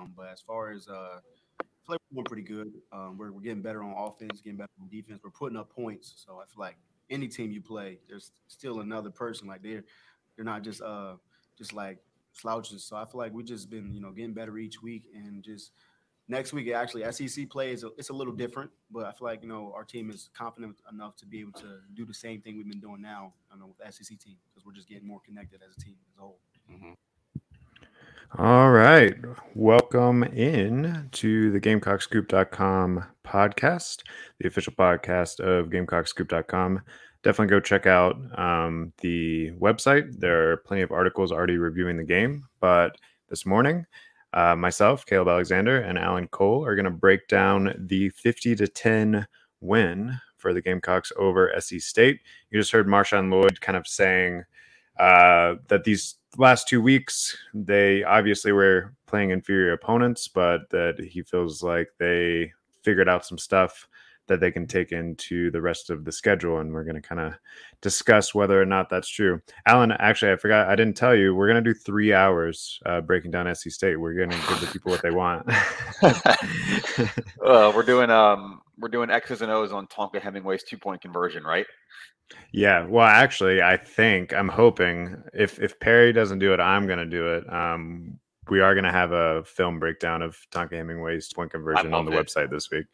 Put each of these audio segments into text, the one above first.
Um, but as far as uh, play, we're pretty good. Um, we're, we're getting better on offense, getting better on defense. We're putting up points. So I feel like any team you play, there's still another person. Like they're they're not just uh just like slouches. So I feel like we've just been you know getting better each week and just next week actually SEC play is a, it's a little different, but I feel like you know our team is confident enough to be able to do the same thing we've been doing now. I know with the SEC team because we're just getting more connected as a team as a whole. Mm-hmm. All right. Welcome in to the GamecockScoop.com podcast, the official podcast of GamecockScoop.com. Definitely go check out um, the website. There are plenty of articles already reviewing the game. But this morning, uh, myself, Caleb Alexander, and Alan Cole are going to break down the 50 to 10 win for the Gamecocks over SC State. You just heard Marshawn Lloyd kind of saying uh, that these last two weeks they obviously were playing inferior opponents, but that he feels like they figured out some stuff that they can take into the rest of the schedule. And we're going to kind of discuss whether or not that's true. Alan, actually, I forgot, I didn't tell you, we're going to do three hours uh, breaking down SC State. We're going to give the people what they want. uh, we're doing, um, we're doing X's and O's on Tonka Hemingway's two point conversion, right? Yeah, well, actually, I think I'm hoping if if Perry doesn't do it, I'm going to do it. Um, we are going to have a film breakdown of Tonka Hemingway's two-point conversion on the it. website this week.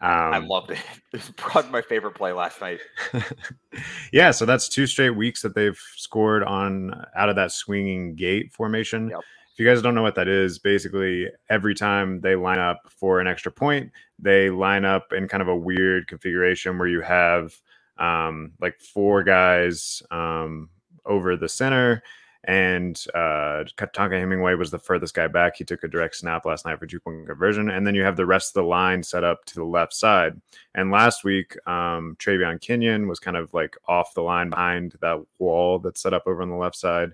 Um, I loved it. Is probably my favorite play last night. yeah, so that's two straight weeks that they've scored on out of that swinging gate formation. Yep. You guys don't know what that is, basically every time they line up for an extra point, they line up in kind of a weird configuration where you have um, like four guys um, over the center. And uh, Tonka Hemingway was the furthest guy back. He took a direct snap last night for two point conversion. And then you have the rest of the line set up to the left side. And last week, um, Travion Kenyon was kind of like off the line behind that wall that's set up over on the left side.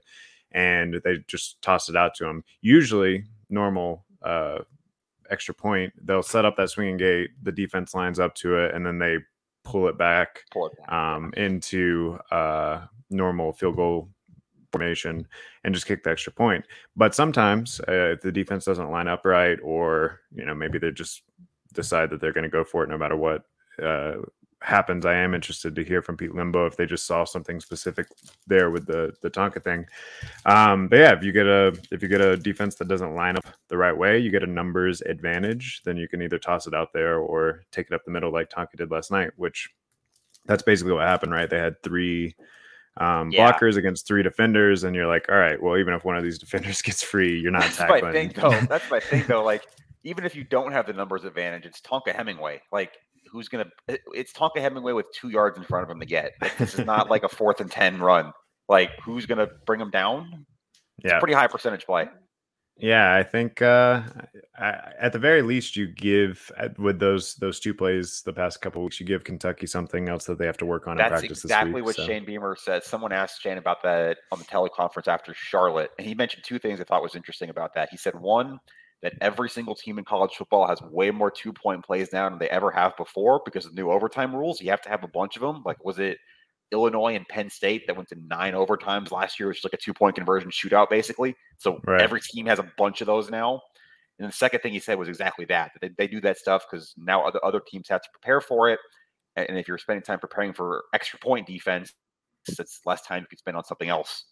And they just toss it out to him. Usually, normal uh, extra point, they'll set up that swinging gate, the defense lines up to it, and then they pull it back, pull it back. Um, into uh, normal field goal formation and just kick the extra point. But sometimes uh, if the defense doesn't line up right, or you know maybe they just decide that they're going to go for it no matter what uh, happens. I am interested to hear from Pete Lembo if they just saw something specific there with the the Tonka thing. Um, but yeah, if you get a if you get a defense that doesn't line up the right way, you get a numbers advantage. Then you can either toss it out there or take it up the middle like Tonka did last night, which that's basically what happened, right? They had three um, yeah. blockers against three defenders, and you're like, all right, well, even if one of these defenders gets free, you're not that's tackling. My thing, though. That's my thing, though. Like, even if you don't have the numbers advantage, it's Tonka Hemingway. Like, who's gonna? It's Tonka Hemingway with two yards in front of him to get. Like, this is not like a fourth and ten run. Like, who's gonna bring him down? It's yeah, pretty high percentage play. Yeah, I think uh, at the very least, you give with those those two plays the past couple weeks, you give Kentucky something else that they have to work on. That's exactly week, what so. Shane Beamer said. Someone asked Shane about that on the teleconference after Charlotte, and he mentioned two things I thought was interesting about that. He said one that every single team in college football has way more two point plays now than they ever have before because of new overtime rules. You have to have a bunch of them. Like, was it Illinois and Penn State that went to nine overtimes last year, which is like a two point conversion shootout, basically. So right. every team has a bunch of those now. And the second thing he said was exactly that. That they, they do that stuff because now other, other teams have to prepare for it. And if you're spending time preparing for extra point defense, it's less time you can spend on something else.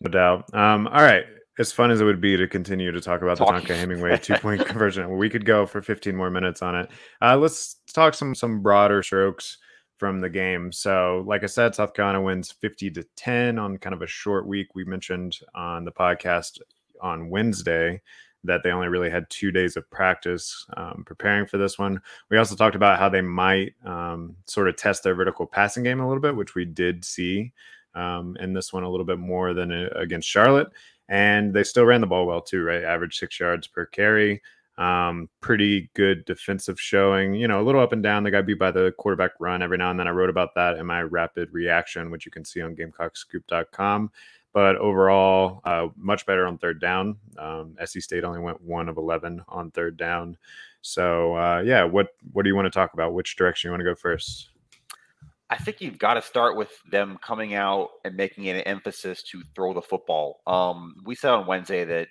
No doubt. Um, all right. As fun as it would be to continue to talk about talk. the Tonka Hemingway two point conversion, we could go for 15 more minutes on it. Uh, let's talk some some broader strokes from the game. So, like I said, South Carolina wins 50 to 10 on kind of a short week. We mentioned on the podcast on Wednesday that they only really had two days of practice um, preparing for this one. We also talked about how they might um, sort of test their vertical passing game a little bit, which we did see um, in this one a little bit more than uh, against Charlotte. And they still ran the ball well too, right? Average six yards per carry. Um, pretty good defensive showing, you know, a little up and down. They got beat by the quarterback run every now and then. I wrote about that in my rapid reaction, which you can see on gamecockscoop.com. But overall, uh, much better on third down. Um, SC State only went one of 11 on third down. So, uh, yeah, what, what do you want to talk about? Which direction you want to go first? I think you've got to start with them coming out and making an emphasis to throw the football. Um, we said on Wednesday that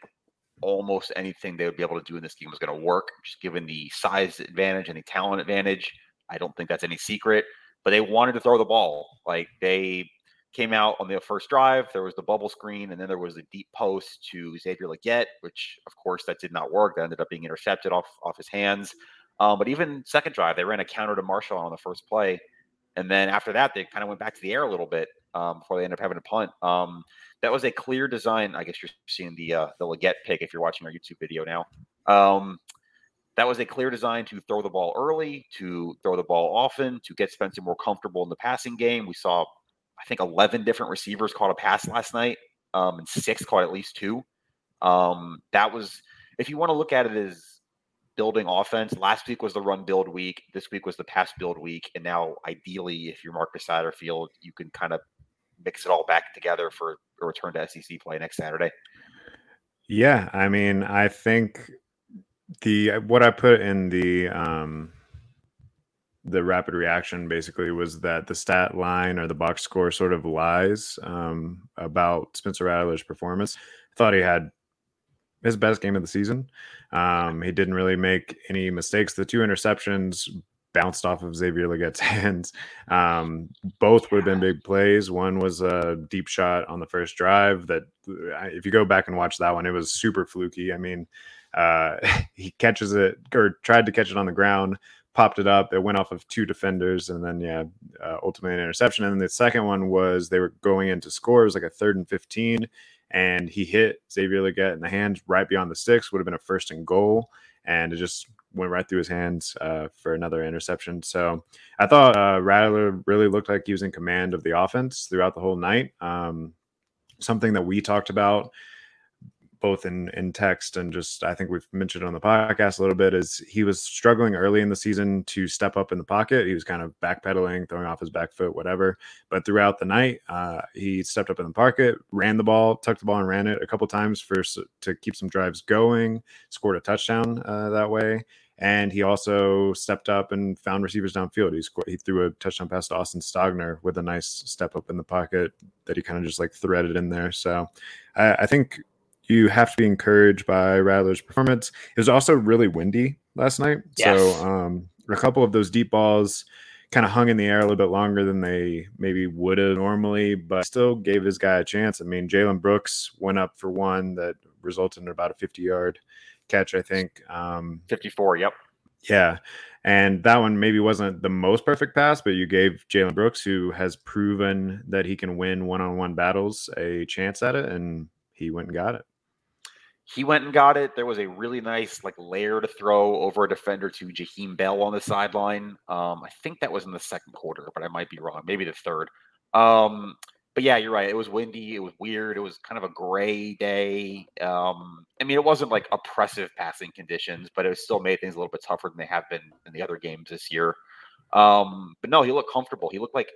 almost anything they would be able to do in this game was going to work, just given the size advantage and the talent advantage. I don't think that's any secret, but they wanted to throw the ball. Like they came out on the first drive, there was the bubble screen, and then there was a deep post to Xavier Legette, which of course that did not work. That ended up being intercepted off off his hands. Um, but even second drive, they ran a counter to Marshall on the first play, and then after that, they kind of went back to the air a little bit um, before they ended up having a punt. Um, that was a clear design. I guess you're seeing the uh, the Legette pick if you're watching our YouTube video now. Um, that was a clear design to throw the ball early, to throw the ball often, to get Spencer more comfortable in the passing game. We saw, I think, 11 different receivers caught a pass last night, um, and six caught at least two. Um, that was, if you want to look at it as building offense, last week was the run build week. This week was the pass build week. And now, ideally, if you're Marcus Satterfield, you can kind of mix it all back together for a return to SEC play next Saturday. Yeah, I mean, I think the what I put in the um the rapid reaction basically was that the stat line or the box score sort of lies um, about Spencer Rattler's performance. I thought he had his best game of the season. Um, he didn't really make any mistakes. The two interceptions bounced off of Xavier Legette's hands. Um, both would have been big plays. One was a deep shot on the first drive that, if you go back and watch that one, it was super fluky. I mean, uh, he catches it or tried to catch it on the ground, popped it up. It went off of two defenders, and then yeah, uh, ultimately an interception. And the second one was they were going into scores like a third and fifteen, and he hit Xavier Legette in the hand right beyond the sticks. Would have been a first and goal, and it just went right through his hands uh, for another interception. So I thought uh, Rattler really looked like he was in command of the offense throughout the whole night. Um, something that we talked about both in in text and just I think we've mentioned on the podcast a little bit is he was struggling early in the season to step up in the pocket. He was kind of backpedaling, throwing off his back foot, whatever. But throughout the night, uh, he stepped up in the pocket, ran the ball, tucked the ball, and ran it a couple times for to keep some drives going. Scored a touchdown uh, that way. And he also stepped up and found receivers downfield. He he threw a touchdown pass to Austin Stogner with a nice step up in the pocket that he kind of just like threaded in there. So I, I think you have to be encouraged by Rattler's performance. It was also really windy last night. Yes. So um, a couple of those deep balls kind of hung in the air a little bit longer than they maybe would have normally, but still gave this guy a chance. I mean, Jalen Brooks went up for one that resulted in about a 50 yard catch, I think. Um, 54, yep. Yeah. And that one maybe wasn't the most perfect pass, but you gave Jalen Brooks, who has proven that he can win one on one battles, a chance at it, and he went and got it. He went and got it. There was a really nice like layer to throw over a defender to Jaheim Bell on the sideline. Um, I think that was in the second quarter, but I might be wrong. Maybe the third. Um, but yeah, you're right. It was windy. It was weird. It was kind of a gray day. Um, I mean, it wasn't like oppressive passing conditions, but it still made things a little bit tougher than they have been in the other games this year. Um, but no, he looked comfortable. He looked like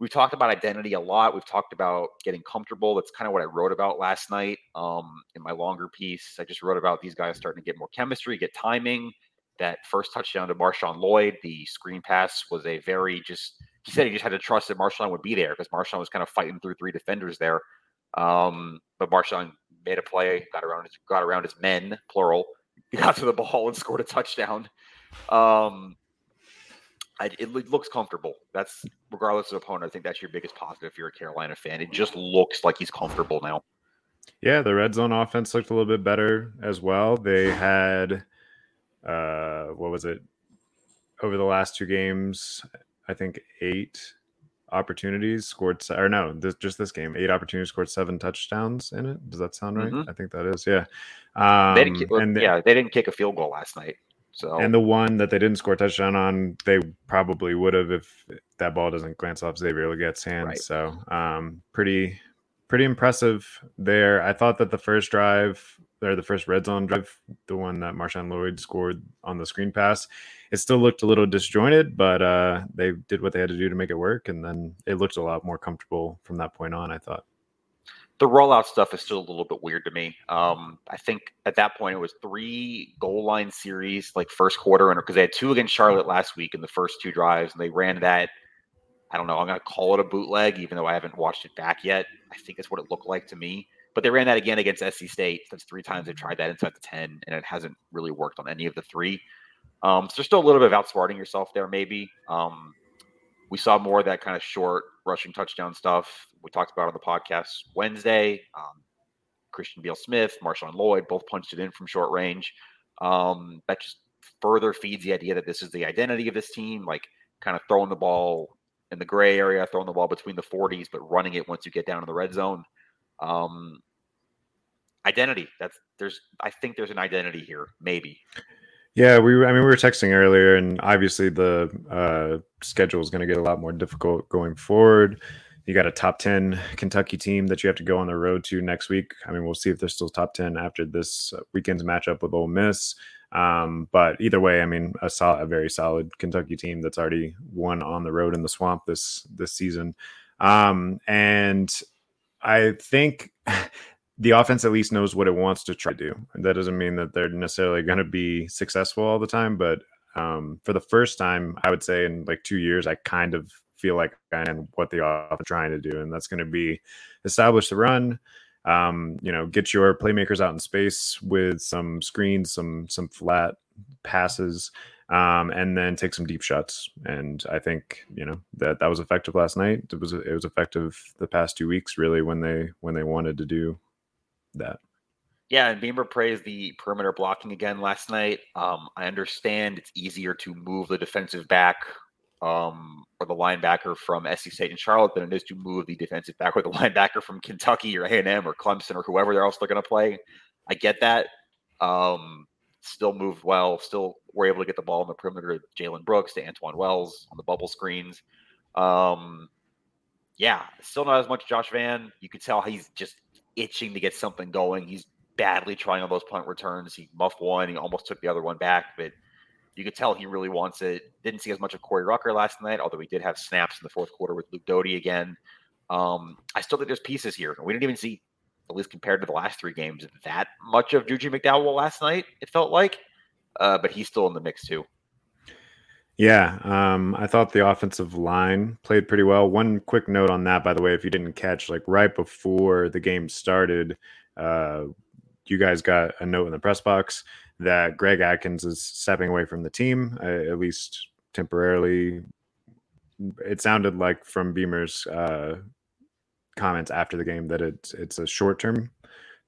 we've talked about identity a lot. We've talked about getting comfortable. That's kind of what I wrote about last night um, in my longer piece. I just wrote about these guys starting to get more chemistry, get timing. That first touchdown to Marshawn Lloyd, the screen pass was a very just. He said he just had to trust that Marshawn would be there because Marshawn was kind of fighting through three defenders there. Um, but Marshawn made a play, got around his got around his men, plural, got to the ball and scored a touchdown. Um, I, it looks comfortable. That's regardless of opponent. I think that's your biggest positive if you're a Carolina fan. It just looks like he's comfortable now. Yeah, the red zone offense looked a little bit better as well. They had, uh, what was it? Over the last two games, I think eight opportunities scored, or no, this, just this game, eight opportunities scored seven touchdowns in it. Does that sound right? Mm-hmm. I think that is. Yeah. Um, they kick, and yeah, they didn't kick a field goal last night. So and the one that they didn't score a touchdown on, they probably would have if that ball doesn't glance off Xavier Legette's hands. Right. So um, pretty pretty impressive there. I thought that the first drive or the first red zone drive, the one that Marshawn Lloyd scored on the screen pass, it still looked a little disjointed, but uh, they did what they had to do to make it work, and then it looked a lot more comfortable from that point on. I thought the rollout stuff is still a little bit weird to me. Um, I think at that point it was three goal line series, like first quarter, and because they had two against Charlotte last week in the first two drives, and they ran that. I don't know. I'm gonna call it a bootleg, even though I haven't watched it back yet. I think that's what it looked like to me. but they ran that again against SC State. That's three times they've tried that inside the 10, and it hasn't really worked on any of the three. Um, so there's still a little bit of outsmarting yourself there, maybe. Um, we saw more of that kind of short rushing touchdown stuff we talked about on the podcast Wednesday. Um, Christian Beal Smith, Marshawn Lloyd both punched it in from short range. Um, that just further feeds the idea that this is the identity of this team, like kind of throwing the ball in the gray area, throwing the ball between the 40s, but running it once you get down to the red zone. Um, identity. That's there's. I think there's an identity here. Maybe. Yeah, we. I mean, we were texting earlier, and obviously the uh, schedule is going to get a lot more difficult going forward. You got a top ten Kentucky team that you have to go on the road to next week. I mean, we'll see if they're still top ten after this weekend's matchup with Ole Miss. Um, but either way, I mean, a, sol- a very solid Kentucky team that's already won on the road in the swamp this this season. Um, and I think the offense at least knows what it wants to try to do. That doesn't mean that they're necessarily going to be successful all the time, but um, for the first time, I would say in like two years, I kind of feel like I know what the offense is trying to do, and that's going to be establish the run. Um, you know, get your playmakers out in space with some screens, some some flat passes, um, and then take some deep shots. And I think you know that that was effective last night. It was it was effective the past two weeks, really, when they when they wanted to do that. Yeah, and Beamer praised the perimeter blocking again last night. Um, I understand it's easier to move the defensive back um, or the linebacker from SC State and Charlotte than it is to move the defensive back or the linebacker from Kentucky or A&M or Clemson or whoever else they're going to play. I get that. Um, still moved well. Still were able to get the ball in the perimeter. Jalen Brooks to Antwane Wells on the bubble screens. Um, yeah, still not as much Josh Vann. You could tell he's just itching to get something going. He's badly trying on those punt returns. He muffed one. He almost took the other one back, but you could tell he really wants it. Didn't see as much of Corey Rucker last night, although he did have snaps in the fourth quarter with Luke Doty again. Um, I still think there's pieces here. We didn't even see, at least compared to the last three games, that much of Juju McDowell last night. It felt like, uh, but he's still in the mix too. Yeah, um, I thought the offensive line played pretty well. One quick note on that, by the way, if you didn't catch, like right before the game started, uh, you guys got a note in the press box that Greg Adkins is stepping away from the team, uh, at least temporarily. It sounded like from Beamer's uh, comments after the game that it's it's a short term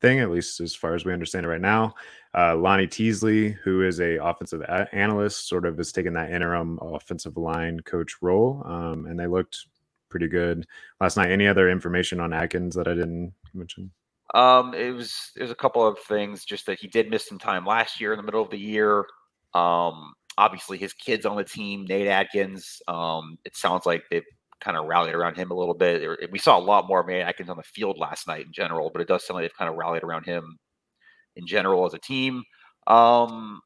thing, at least as far as we understand it right now. Uh, Lonnie Teasley, who is a offensive a- analyst, sort of has taken that interim offensive line coach role, um, and they looked pretty good last night. Any other information on Adkins that I didn't mention? Um, it was there's a couple of things, just that he did miss some time last year in the middle of the year. Um, obviously his kids on the team, Nate Adkins. Um, it sounds like they've kind of rallied around him a little bit. We saw a lot more of Nate Adkins on the field last night in general, but it does sound like they've kind of rallied around him in general as a team. Um,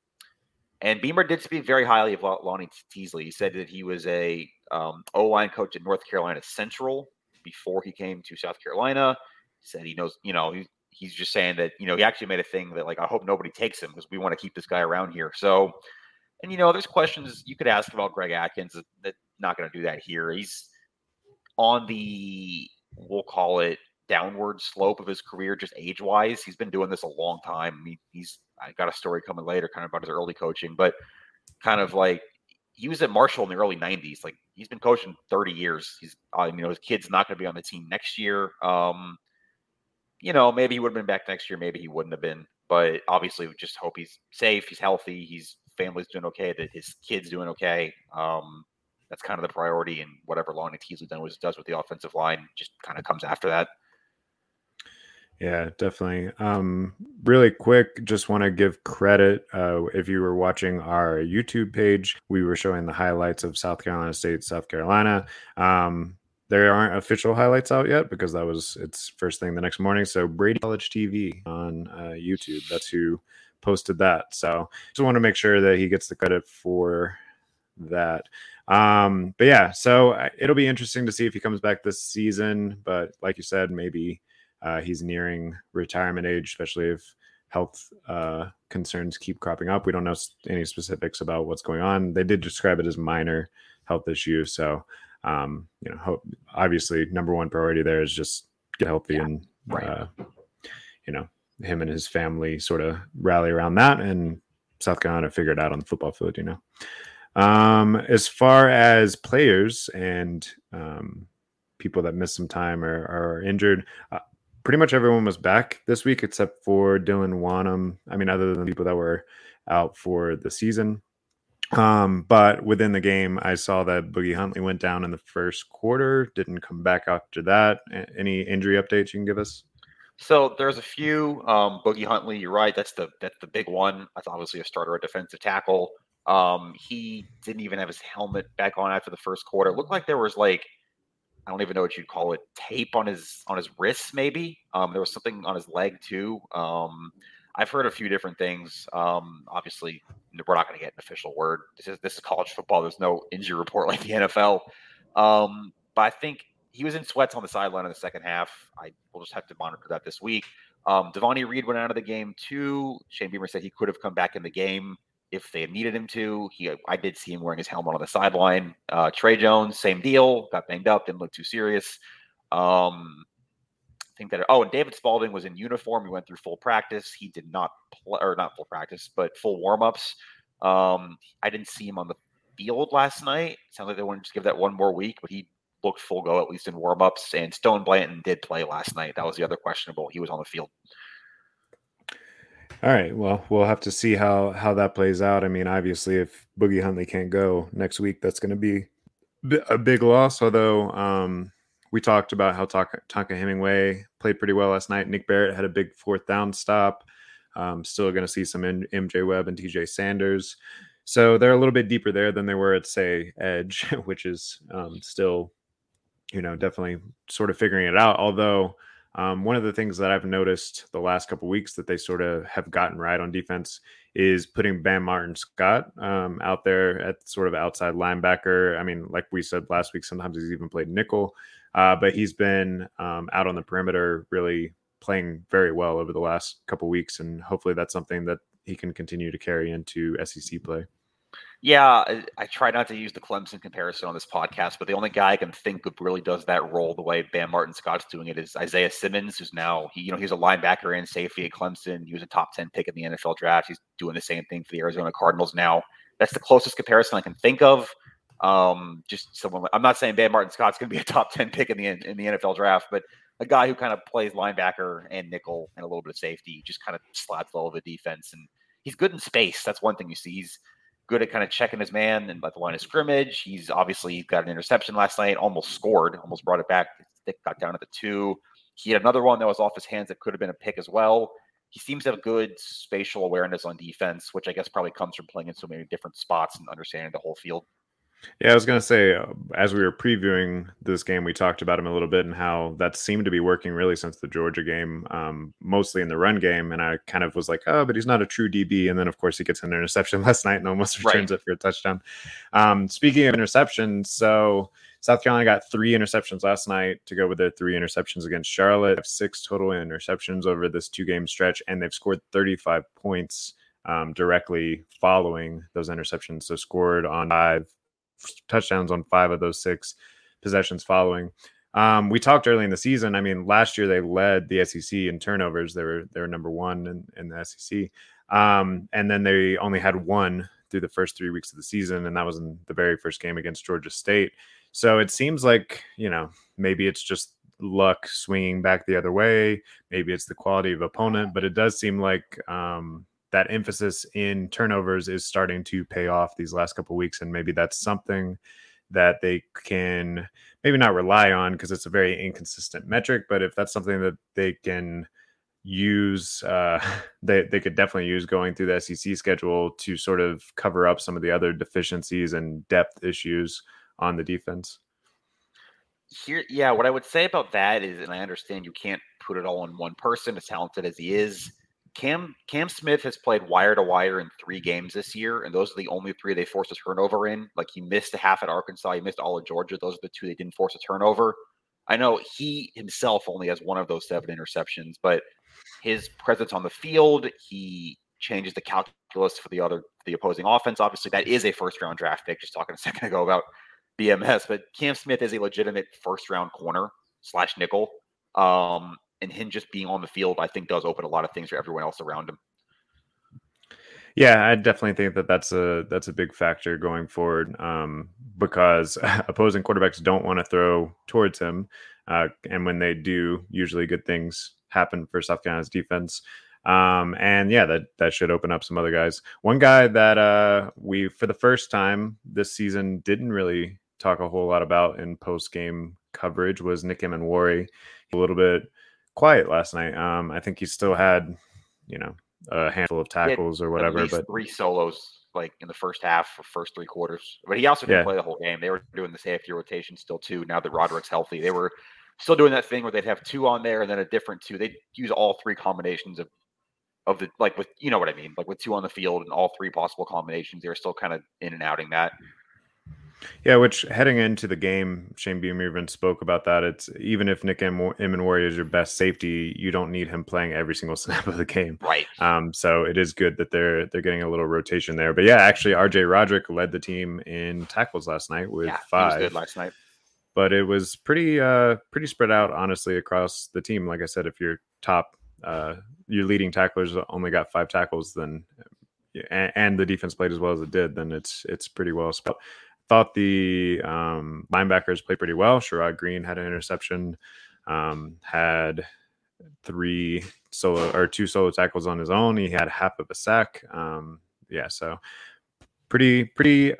and Beamer did speak very highly of Lonnie Teasley. He said that he was a um, O line coach at North Carolina Central before he came to South Carolina. He said he knows, you know, he, he's just saying that, you know, he actually made a thing that, like, I hope nobody takes him because we want to keep this guy around here. So, and, you know, there's questions you could ask about Greg Adkins. that not going to do that here. He's on the, we'll call it, downward slope of his career, just age wise. He's been doing this a long time. He, he's I got a story coming later, kind of about his early coaching, but kind of like he was at Marshall in the early '90s. Like he's been coaching 30 years. He's, uh, you know, his kid's not going to be on the team next year. Um, you know, maybe he would have been back next year. Maybe he wouldn't have been. But obviously, we just hope he's safe. He's healthy. His family's doing okay. That his kid's doing okay. Um, that's kind of the priority. And whatever Lonnie Teasley does with the offensive line just kind of comes after that. Yeah, definitely. Um, really quick, just want to give credit. Uh, if you were watching our YouTube page, we were showing the highlights of South Carolina State, South Carolina. Um, there aren't official highlights out yet because that was its first thing the next morning. So Brady College TV on uh, YouTube, that's who posted that. So just want to make sure that he gets the credit for that. Um, but yeah, so uh, it'll be interesting to see if he comes back this season. But like you said, maybe uh, he's nearing retirement age, especially if health uh, concerns keep cropping up. We don't know any specifics about what's going on. They did describe it as minor health issue. So, um, you know, hope, obviously, number one priority there is just get healthy yeah, and right. uh, you know, him and his family sort of rally around that, and South Carolina figure it out on the football field. You know, um, as far as players and um, people that missed some time or are injured, uh, pretty much everyone was back this week except for Dylan Wonnum. I mean, other than people that were out for the season. Um, but within the game, I saw that Boogie Huntley went down in the first quarter, didn't come back after that. Any injury updates you can give us? So there's a few. Um, Boogie Huntley, you're right. That's the that's the big one. That's obviously a starter a defensive tackle. Um, he didn't even have his helmet back on after the first quarter. It looked like there was like I don't even know what you'd call it, tape on his on his wrists, maybe. Um, there was something on his leg too. Um, I've heard a few different things. Um, obviously, we're not going to get an official word. This is this is college football. There's no injury report like the NFL. Um, but I think he was in sweats on the sideline in the second half. I will just have to monitor that this week. Um, Devonni Reed went out of the game too. Shane Beamer said he could have come back in the game if they needed him to. He, I did see him wearing his helmet on the sideline. Uh, Tre Jones, same deal. Got banged up, didn't look too serious. Um, I think that. Oh, and David Spaulding was in uniform. He went through full practice. He did not play, or not full practice, but full warm ups. Um, I didn't see him on the field last night. Sounds like they wanted to just give that one more week, but he looked full go at least in warm ups. And Stone Blanton did play last night. That was the other questionable. He was on the field. All right. Well, we'll have to see how how that plays out. I mean, obviously, if Boogie Huntley can't go next week, that's going to be a big loss. Although um, we talked about how Tonka Hemingway played pretty well last night. Nick Barrett had a big fourth down stop. Um, still going to see some MJ Webb and TJ Sanders. So they're a little bit deeper there than they were at say Edge, which is um, still, you know, definitely sort of figuring it out. Although um, one of the things that I've noticed the last couple weeks that they sort of have gotten right on defense is putting Bam Martin Scott um, out there at sort of outside linebacker. I mean, like we said last week, sometimes he's even played nickel, uh, but he's been um, out on the perimeter, really playing very well over the last couple weeks, and hopefully that's something that he can continue to carry into SEC play. Yeah, I, try not to use the Clemson comparison on this podcast, but the only guy I can think of really does that role the way Bam Martin Scott's doing it is Isaiah Simmons, who's now he, you know, he's a linebacker and safety at Clemson. He was a top ten pick in the NFL draft. He's doing the same thing for the Arizona Cardinals now. That's the closest comparison I can think of. Um, just someone. I'm not saying Bam Martin Scott's going to be a top ten pick in the in the NFL draft, but a guy who kind of plays linebacker and nickel and a little bit of safety, just kind of slaps all of the defense, and he's good in space. That's one thing you see. He's good at kind of checking his man and at the line of scrimmage. He's obviously got an interception last night, almost scored, almost brought it back. Stick got down at the two. He had another one that was off his hands that could have been a pick as well. He seems to have good spatial awareness on defense, which I guess probably comes from playing in so many different spots and understanding the whole field. Yeah, I was going to say, uh, as we were previewing this game, we talked about him a little bit and how that seemed to be working really since the Georgia game, um, mostly in the run game. And I kind of was like, oh, but he's not a true DB. And then, of course, he gets an interception last night and almost returns right. it for a touchdown. Um, speaking of interceptions, so South Carolina got three interceptions last night to go with their three interceptions against Charlotte. Have Six total interceptions over this two game stretch, and they've scored 35 points um, directly following those interceptions. So scored on five touchdowns on five of those six possessions following. Um, we talked early in the season. I mean, last year they led the SEC in turnovers. They were they were number one in, in the SEC, um, and then they only had one through the first three weeks of the season, and that was in the very first game against Georgia State. So it seems like you know maybe it's just luck swinging back the other way. Maybe it's the quality of opponent, but it does seem like um, that emphasis in turnovers is starting to pay off these last couple weeks and maybe that's something that they can maybe not rely on because it's a very inconsistent metric but if that's something that they can use uh they, they could definitely use going through the sec schedule to sort of cover up some of the other deficiencies and depth issues on the defense. Here yeah what i would say about that is and i understand you can't put it all on one person as talented as he is Cam Cam Smith has played wire to wire in three games this year, and those are the only three they forced a turnover in. Like he missed a half at Arkansas, he missed all of Georgia. Those are the two they didn't force a turnover. I know he himself only has one of those seven interceptions, but his presence on the field, he changes the calculus for the other the opposing offense. Obviously, that is a first round draft pick. Just talking a second ago about BMS, but Cam Smith is a legitimate first round corner slash nickel. Um, and him just being on the field, I think does open a lot of things for everyone else around him. Yeah, I definitely think that that's a that's a big factor going forward um, because opposing quarterbacks don't want to throw towards him, uh, and when they do, usually good things happen for South Carolina's defense. Um, and yeah, that that should open up some other guys. One guy that uh, we for the first time this season didn't really talk a whole lot about in post game coverage was Nick Emmanwori. A little bit quiet last night. Um, I think he still had, you know, a handful of tackles or whatever. but three solos like in the first half or first three quarters. But he also didn't yeah. play the whole game. They were doing the safety rotation still too. Now that Roderick's healthy, they were still doing that thing where they'd have two on there and then a different two. They'd use all three combinations of of the like with you know what I mean, like with two on the field and all three possible combinations. They were still kind of in and outing that. Yeah, which heading into the game, Shane Beamer even spoke about that. It's even if Nick Emmanwori is your best safety, you don't need him playing every single snap of the game. Right. Um, so it is good that they're they're getting a little rotation there. But yeah, actually, RJ Roderick led the team in tackles last night with yeah, five. good last night. But it was pretty uh pretty spread out, honestly, across the team. Like I said, if your top uh your leading tacklers only got five tackles, then and, and the defense played as well as it did, then it's it's pretty well spelled thought the um, linebackers played pretty well. Sherrod Greene had an interception, um, had three solo or two solo tackles on his own. He had half of a sack. Um, yeah, so pretty pretty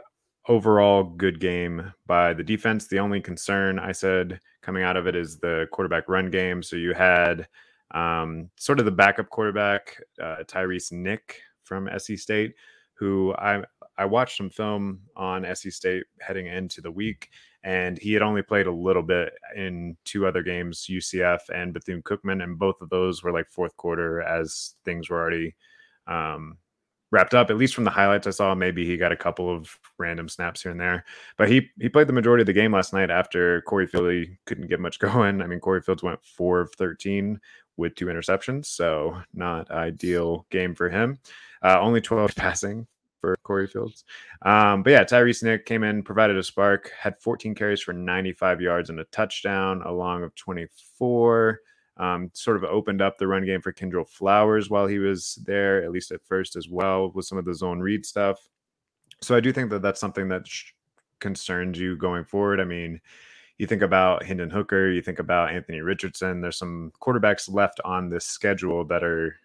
overall good game by the defense. The only concern I said coming out of it is the quarterback run game. So you had um, sort of the backup quarterback uh, Tyrese Nick from SC State, who I I watched some film on SC State heading into the week, and he had only played a little bit in two other games, UCF and Bethune Cookman, and both of those were like fourth quarter as things were already um, wrapped up. At least from the highlights I saw, maybe he got a couple of random snaps here and there, but he he played the majority of the game last night after Corey Fields couldn't get much going. I mean, Corey Fields went four of thirteen with two interceptions, so not ideal game for him. Uh, only 12 passing for Corey Fields. Um, but yeah, Tyrese Nick came in, provided a spark, had 14 carries for 95 yards and a touchdown, along of 24. Um, sort of opened up the run game for Kendrell Flowers while he was there, at least at first as well, with some of the zone read stuff. So I do think that that's something that sh- concerns you going forward. I mean, you think about Hendon Hooker, you think about Anthony Richardson. There's some quarterbacks left on this schedule that are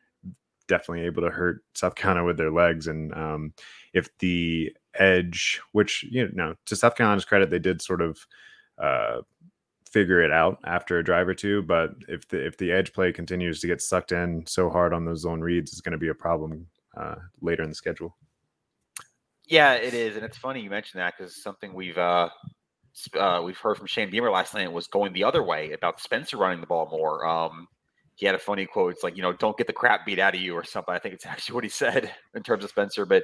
definitely able to hurt South Carolina with their legs. And um, if the edge, which you know, to South Carolina's credit, they did sort of uh, figure it out after a drive or two. But if the if the edge play continues to get sucked in so hard on those zone reads, it's going to be a problem uh, later in the schedule. Yeah, it is, and it's funny you mentioned that because something we've uh, uh, we've heard from Shane Beamer last night was going the other way about Spencer running the ball more. Um, he had a funny quote. It's like, you know, don't get the crap beat out of you or something. I think it's actually what he said in terms of Spencer. But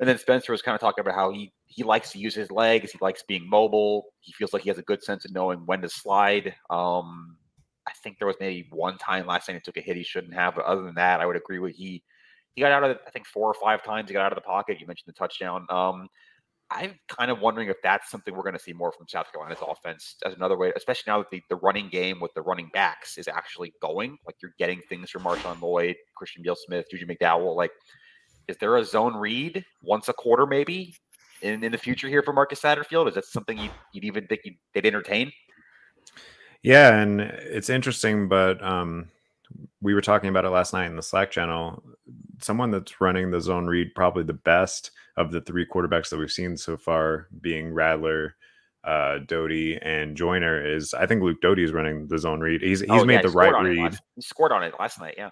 and then Spencer was kind of talking about how he he likes to use his legs. He likes being mobile. He feels like he has a good sense of knowing when to slide. Um, I think there was maybe one time last night he took a hit he shouldn't have. But other than that, I would agree with he he got out of I think four or five times he got out of the pocket. You mentioned the touchdown. Um, I'm kind of wondering if that's something we're going to see more from South Carolina's offense as another way, especially now that the, the running game with the running backs is actually going. Like you're getting things from Marshawn Lloyd, Christian Beal Smith, Juju McDowell. Like, is there a zone read once a quarter maybe in, in the future here for Marcus Satterfield? Is that something you'd, you'd even think you'd, they'd entertain? Yeah, and it's interesting, but um, we were talking about it last night in the Slack channel. Someone that's running the zone read probably the best of the three quarterbacks that we've seen so far, being Rattler, uh, Doty, and Joyner, is I think Luke Doty is running the zone read. He's he's oh, made yeah, the right read. Last, he scored on it last night. Yeah.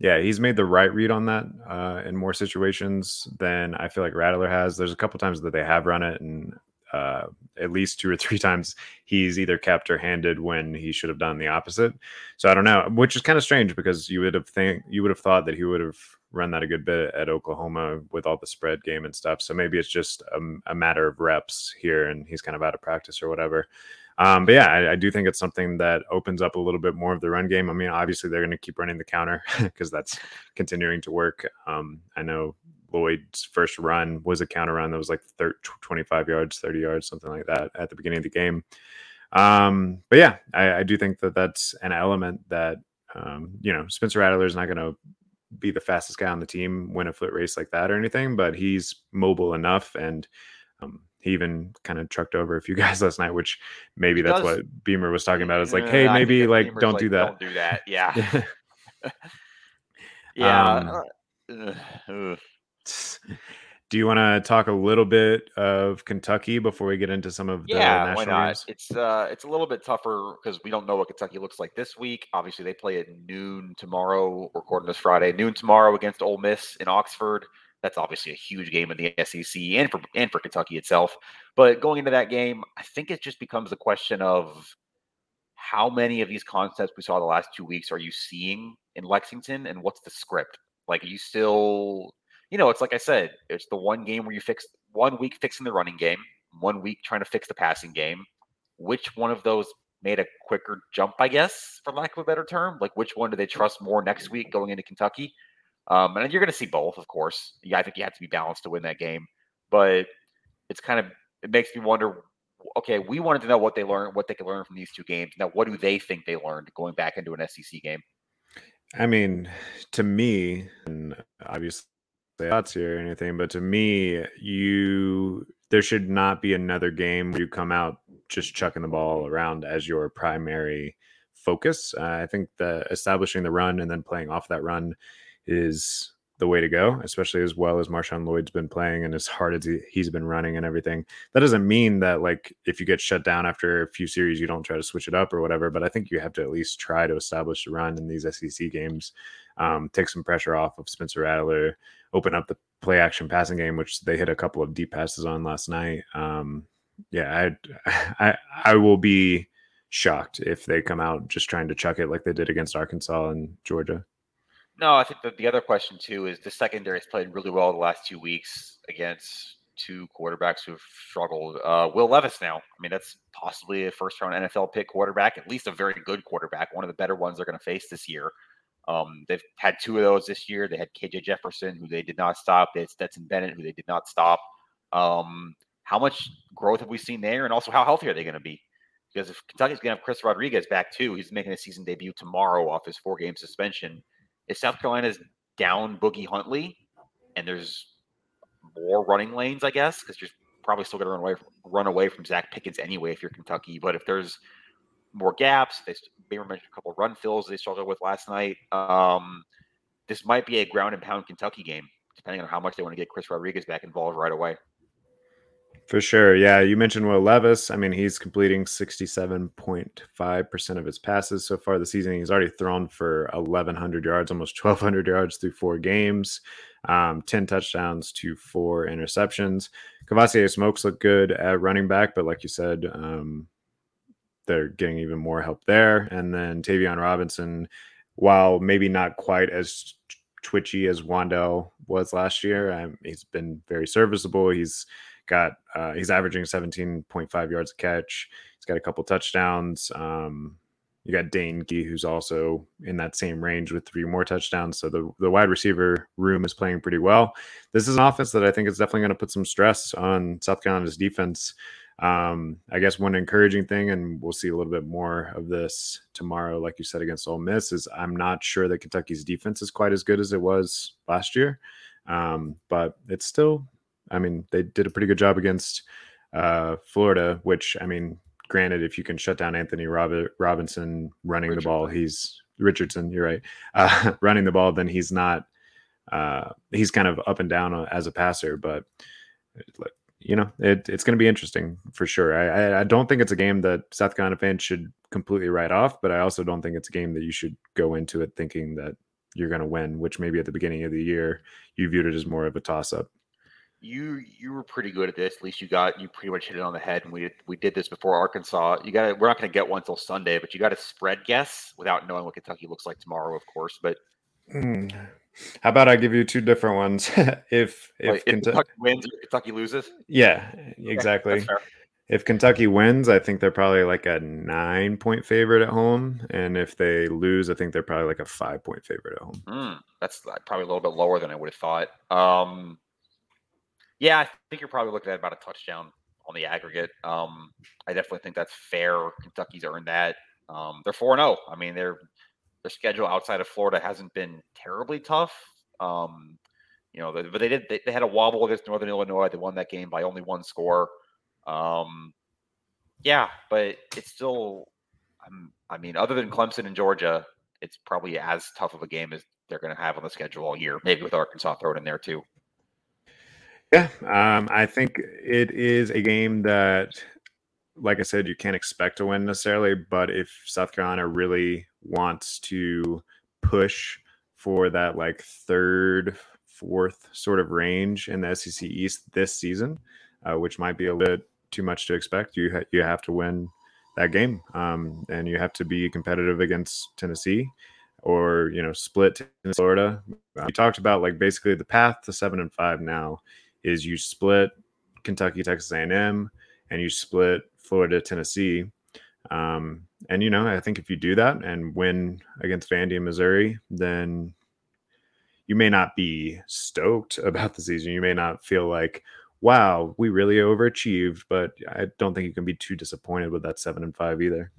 Yeah, he's made the right read on that uh, in more situations than I feel like Rattler has. There's a couple times that they have run it, and uh, at least two or three times he's either kept or handed when he should have done the opposite. So I don't know, which is kind of strange because you would have think you would have thought that he would have run that a good bit at Oklahoma with all the spread game and stuff. So maybe it's just a, a matter of reps here, and he's kind of out of practice or whatever. Um, but yeah, I, I, do think it's something that opens up a little bit more of the run game. I mean, obviously they're going to keep running the counter because that's continuing to work. Um, I know Lloyd's first run was a counter run that was like 30, 25 yards, 30 yards, something like that at the beginning of the game. Um, but yeah, I, I, do think that that's an element that Um, you know, Spencer Rattler is not going to be the fastest guy on the team, win a foot race like that or anything, but he's mobile enough and um, he even kind of trucked over a few guys last night, which maybe he that's does. what Beamer was talking about. Is like, hey, maybe like Beamer's don't like, do that. Don't do that. Yeah. yeah. Um, do you want to talk a little bit of Kentucky before we get into some of the yeah, national why not? Games? It's uh, it's a little bit tougher because we don't know what Kentucky looks like this week. Obviously, they play at noon tomorrow, recording this Friday, noon tomorrow against Ole Miss in Oxford. That's obviously a huge game in the SEC and for and for Kentucky itself. But going into that game, I think it just becomes a question of how many of these concepts we saw the last two weeks are you seeing in Lexington, and what's the script? Like, are you still, you know, it's like I said, it's the one game where you fix one week fixing the running game, one week trying to fix the passing game. Which one of those made a quicker jump, I guess, for lack of a better term? Like, which one do they trust more next week going into Kentucky? Um, and you're going to see both, of course. Yeah, I think you have to be balanced to win that game, but it's kind of it makes me wonder. Okay, we wanted to know what they learned, what they could learn from these two games. Now, what do they think they learned going back into an SEC game? I mean, to me, and obviously thoughts here or anything, but to me, you there should not be another game where you come out just chucking the ball around as your primary focus. Uh, I think that establishing the run and then playing off that run is the way to go, especially as well as Marshawn Lloyd's been playing and as hard as he, he's been running and everything. That doesn't mean that like if you get shut down after a few series, you don't try to switch it up or whatever. But I think you have to at least try to establish a run in these SEC games, um, take some pressure off of Spencer Rattler, open up the play action passing game, which they hit a couple of deep passes on last night. Um, yeah, I, I I will be shocked if they come out just trying to chuck it like they did against Arkansas and Georgia. No, I think that the other question too is the secondary has played really well the last two weeks against two quarterbacks who've struggled. Uh, Will Levis now. I mean, that's possibly a first round NFL pick quarterback, at least a very good quarterback, one of the better ones they're going to face this year. Um, they've had two of those this year. They had KJ Jefferson, who they did not stop. They had Stetson Bennett, who they did not stop. Um, how much growth have we seen there? And also, how healthy are they going to be? Because if Kentucky's going to have Chris Rodriguez back too, he's making a season debut tomorrow off his four game suspension if South Carolina's down Boogie Huntley and there's more running lanes, I guess, because you're probably still going to run away from, run away from Zacch Pickens anyway if you're Kentucky. But if there's more gaps, they Beamer mentioned a couple run fills they struggled with last night. Um, this might be a ground and pound Kentucky game, depending on how much they want to get Chris Rodriguez back involved right away. For sure. Yeah. You mentioned Will Levis. I mean, he's completing 67.5% of his passes so far this season. He's already thrown for 1,100 yards, almost 1,200 yards through four games, um, 10 touchdowns to four interceptions. Kavosiey Smokes look good at running back, but like you said, um, they're getting even more help there. And then Tayvion Robinson, while maybe not quite as twitchy as Wan'Dale was last year, um, he's been very serviceable. He's got uh, he's averaging 17.5 yards a catch. He's got a couple touchdowns. Um, you got Dane Key, who's also in that same range with three more touchdowns. So the, the wide receiver room is playing pretty well. This is an offense that I think is definitely going to put some stress on South Carolina's defense. Um, I guess one encouraging thing, and we'll see a little bit more of this tomorrow, like you said, against Ole Miss, is I'm not sure that Kentucky's defense is quite as good as it was last year. Um, but it's still I mean, they did a pretty good job against uh, Florida, which I mean, granted, if you can shut down Anthony Robert, Robinson running Richardson. the ball, he's Richardson. You're right, uh, running the ball, then he's not. Uh, he's kind of up and down as a passer, but you know, it, it's going to be interesting for sure. I, I don't think it's a game that South Carolina fans should completely write off, but I also don't think it's a game that you should go into it thinking that you're going to win, which maybe at the beginning of the year you viewed it as more of a toss up you you were pretty good at this. At least you got you pretty much hit it on the head. And we we did this before Arkansas. You got we're not going to get one until Sunday, but you got to spread guess without knowing what Kentucky looks like tomorrow, of course. But mm. How about I give you two different ones? if if, if Kentucky wins, Kentucky loses. Yeah, exactly. Okay, if Kentucky wins, I think they're probably like a nine point favorite at home. And if they lose, I think they're probably like a five point favorite at home. Mm, that's probably a little bit lower than I would have thought. Um, yeah, I think you're probably looking at about a touchdown on the aggregate. Um, I definitely think that's fair. Kentucky's earned that. Um, they're four zero. Oh. I mean, they're their schedule outside of Florida hasn't been terribly tough. Um, you know, but they did. They, they, had a wobble against Northern Illinois. They won that game by only one score. Um, yeah, but it's still. Um, I mean, other than Clemson and Georgia, it's probably as tough of a game as they're going to have on the schedule all year. Maybe with Arkansas thrown in there too. Yeah, um, I think it is a game that, like I said, you can't expect to win necessarily. But if South Carolina really wants to push for that like third, fourth sort of range in the SEC East this season, uh, which might be a little too much to expect, you ha- you have to win that game, um, and you have to be competitive against Tennessee or you know split Florida. Uh, we talked about like basically the path to seven and five now is you split Kentucky, Texas A&M, and you split Florida, Tennessee. Um, and you know, I think if you do that and win against Vandy and Missouri, then you may not be stoked about the season. You may not feel like, wow, we really overachieved, but I don't think you can be too disappointed with that seven and five either.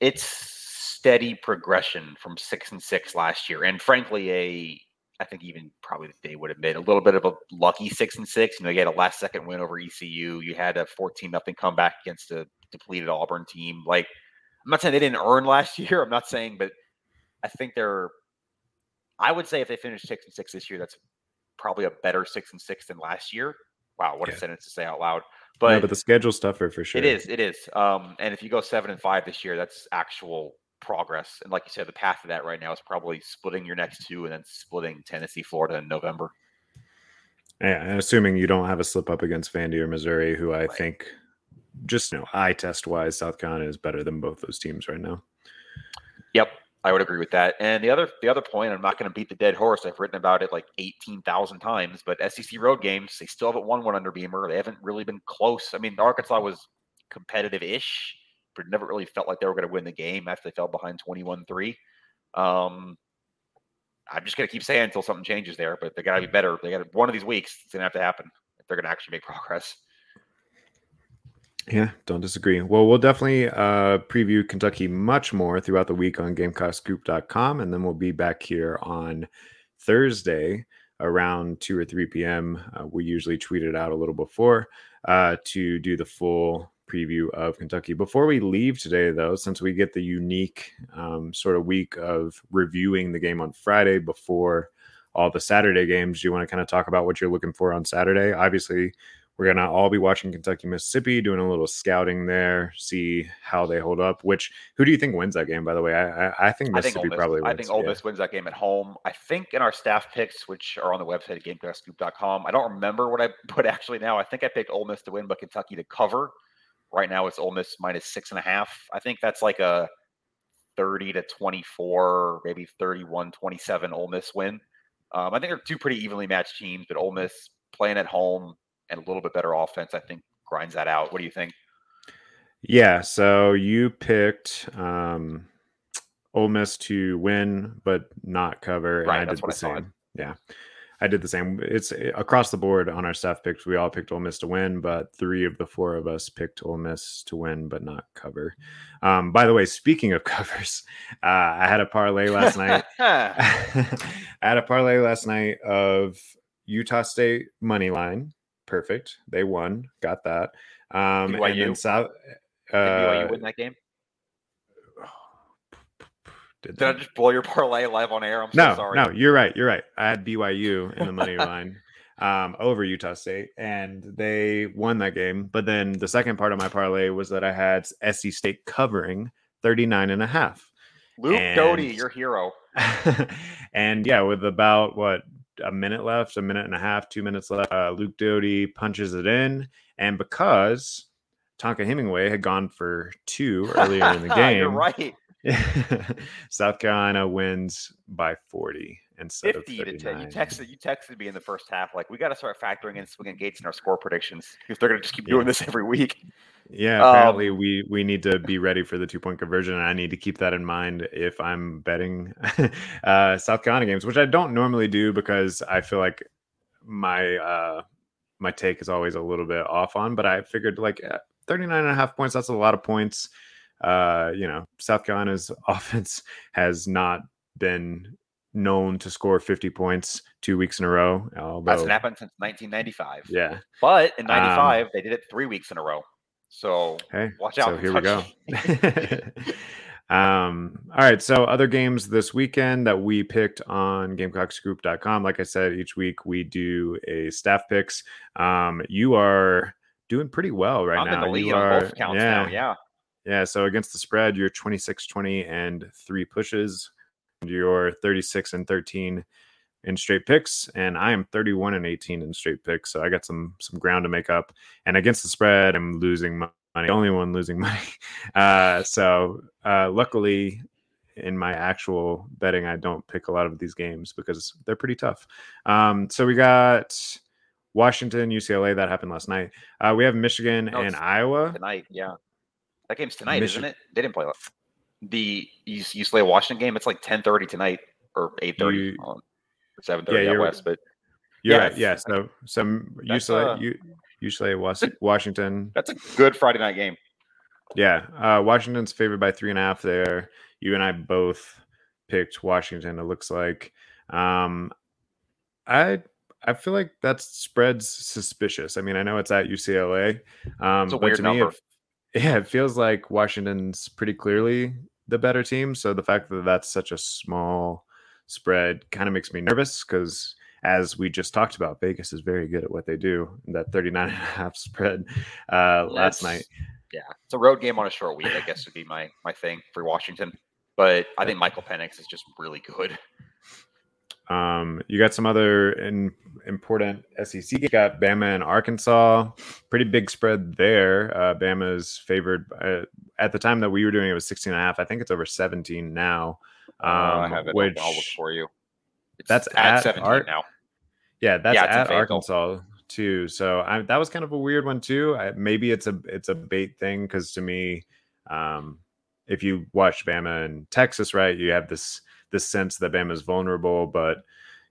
It's steady progression from six and six last year, and frankly, a I think even probably they would admit a little bit of a lucky six and six. You know, you had a last second win over ECU. You had a 14 nothing comeback against a depleted Auburn team. Like, I'm not saying they didn't earn last year. I'm not saying, but I think they're. I would say if they finish six and six this year, that's probably a better six and six than last year. Wow, what yeah. a sentence to say out loud. But, yeah, but the schedule stuffer for sure. It is. It is. Um, and if you go seven and five this year, that's actual progress. And like you said, the path to that right now is probably splitting your next two and then splitting Tennessee, Florida in November. Yeah, and assuming you don't have a slip up against Vandy or Missouri, who I right. think just you know eye test wise, South Carolina is better than both those teams right now. Yep, I would agree with that. And the other the other point, I'm not going to beat the dead horse. I've written about it like 18,000 times, but SEC road games, they still haven't won one under Beamer. They haven't really been close. I mean, Arkansas was competitive-ish but never really felt like they were going to win the game after they fell behind 21 3. Um, I'm just going to keep saying until something changes there, but they got to be better. They got one of these weeks, it's going to have to happen if they're going to actually make progress. Yeah, don't disagree. Well, we'll definitely uh, preview Kentucky much more throughout the week on GamecockScoop.com, and then we'll be back here on Thursday around 2 or 3 p.m. Uh, we usually tweet it out a little before uh, to do the full preview of Kentucky. Before we leave today, though, since we get the unique um, sort of week of reviewing the game on Friday before all the Saturday games, do you want to kind of talk about what you're looking for on Saturday? Obviously, we're going to all be watching Kentucky, Mississippi, doing a little scouting there, see how they hold up. Which, who do you think wins that game, by the way? I, I, I think Mississippi I think probably wins. I think Ole Miss yeah. wins that game at home. I think in our staff picks, which are on the website at GamecockScoop.com, I don't remember what I put actually now. I think I picked Ole Miss to win, but Kentucky to cover. Right now it's Ole Miss minus six and a half. I think that's like a 30 to 24, maybe 31 27 Ole Miss win. Um, I think they're two pretty evenly matched teams, but Ole Miss playing at home and a little bit better offense, I think grinds that out. What do you think? Yeah, so you picked um, Ole Miss to win but not cover, right, and I did the same. Yeah. I did the same. It's across the board on our staff picks. We all picked Ole Miss to win, but three of the four of us picked Ole Miss to win, but not cover. Um, by the way, speaking of covers, uh, I had a parlay last night. I had a parlay last night of Utah State money line. Perfect. They won. Got that. Um, BYU. and then South. Uh, Did BYU win that game? Did, Did I just blow your parlay live on air? I'm so no, sorry. No, you're right. You're right. I had BYU in the money line um, over Utah State, and they won that game. But then the second part of my parlay was that I had SC State covering 39 and a half. Luke and, Doty, your hero. and yeah, with about what a minute left, a minute and a half, two minutes left, uh, Luke Doty punches it in. And because Tonka Hemingway had gone for two earlier in the game. You're right. South Carolina wins by 40 instead 50 of 50 to 10. You texted you texted me in the first half like we got to start factoring in swinging gates in our score predictions because they're going to just keep yeah. doing this every week. Yeah, apparently um, we we need to be ready for the two point conversion, and I need to keep that in mind if I'm betting uh, South Carolina games, which I don't normally do because I feel like my uh, my take is always a little bit off on. But I figured like 39 and a half points, that's a lot of points uh, you know, South Carolina's offense has not been known to score 50 points two weeks in a row. Although, Hasn't happened since 1995. Yeah. But in Um, 95, they did it three weeks in a row. So Hey, watch out. so here we go. Um, all right. So other games this weekend that we picked on GamecockScoop.com. Like I said, each week we do a staff picks. Um, you are doing pretty well right I'm in now. the lead you on are, both counts yeah, now. Yeah. yeah. So against the spread, you're 26, 20, and three pushes. And You're 36 and 13 in straight picks, and I am 31 and 18 in straight picks. So I got some some ground to make up. And against the spread, I'm losing money. The only one losing money. Uh, so uh, luckily, in my actual betting, I don't pick a lot of these games because they're pretty tough. Um, so we got Washington, UCLA. That happened last night. Uh, we have Michigan No, and Iowa. Tonight. Yeah. That game's tonight, Michi- isn't it? They didn't play la- the you you slay Washington game. It's like 10:30 tonight or 8:30 You- or 7:30 Yeah, out west. But Yeah, right. Yeah. So some UCLA, uh, U- UCLA, Washington. that's a good Friday night game. Yeah. Uh, Washington's favored by three and a half there. You and I both picked Washington. It looks like. Um, I I feel like that spread's suspicious. I mean, I know it's at UCLA. Um, It's a but weird to me, number. it, yeah, it feels like Washington's pretty clearly the better team. So the fact that that's such a small spread kind of makes me nervous because as we just talked about, Vegas is very good at what they do. That 39 and a half spread uh, last night. Yeah, it's a road game on a short week. I guess would be my my thing for Washington. But I think Michael Penix is just really good. Um, you got some other in, important SEC. You got Bama and Arkansas. Pretty big spread there. Uh, Bama is favored uh, at the time that we were doing it was 16 and a half. I think it's over 17 now. I Um, have it. which I'll look for you. It's that's at, at 17 Ar- now. yeah, that's Yeah, at Arkansas too. So I, that was kind of a weird one too. I, maybe it's a it's a bait thing because to me, um, if you watch Bama and Texas, right, you have this this sense that Bama is vulnerable, but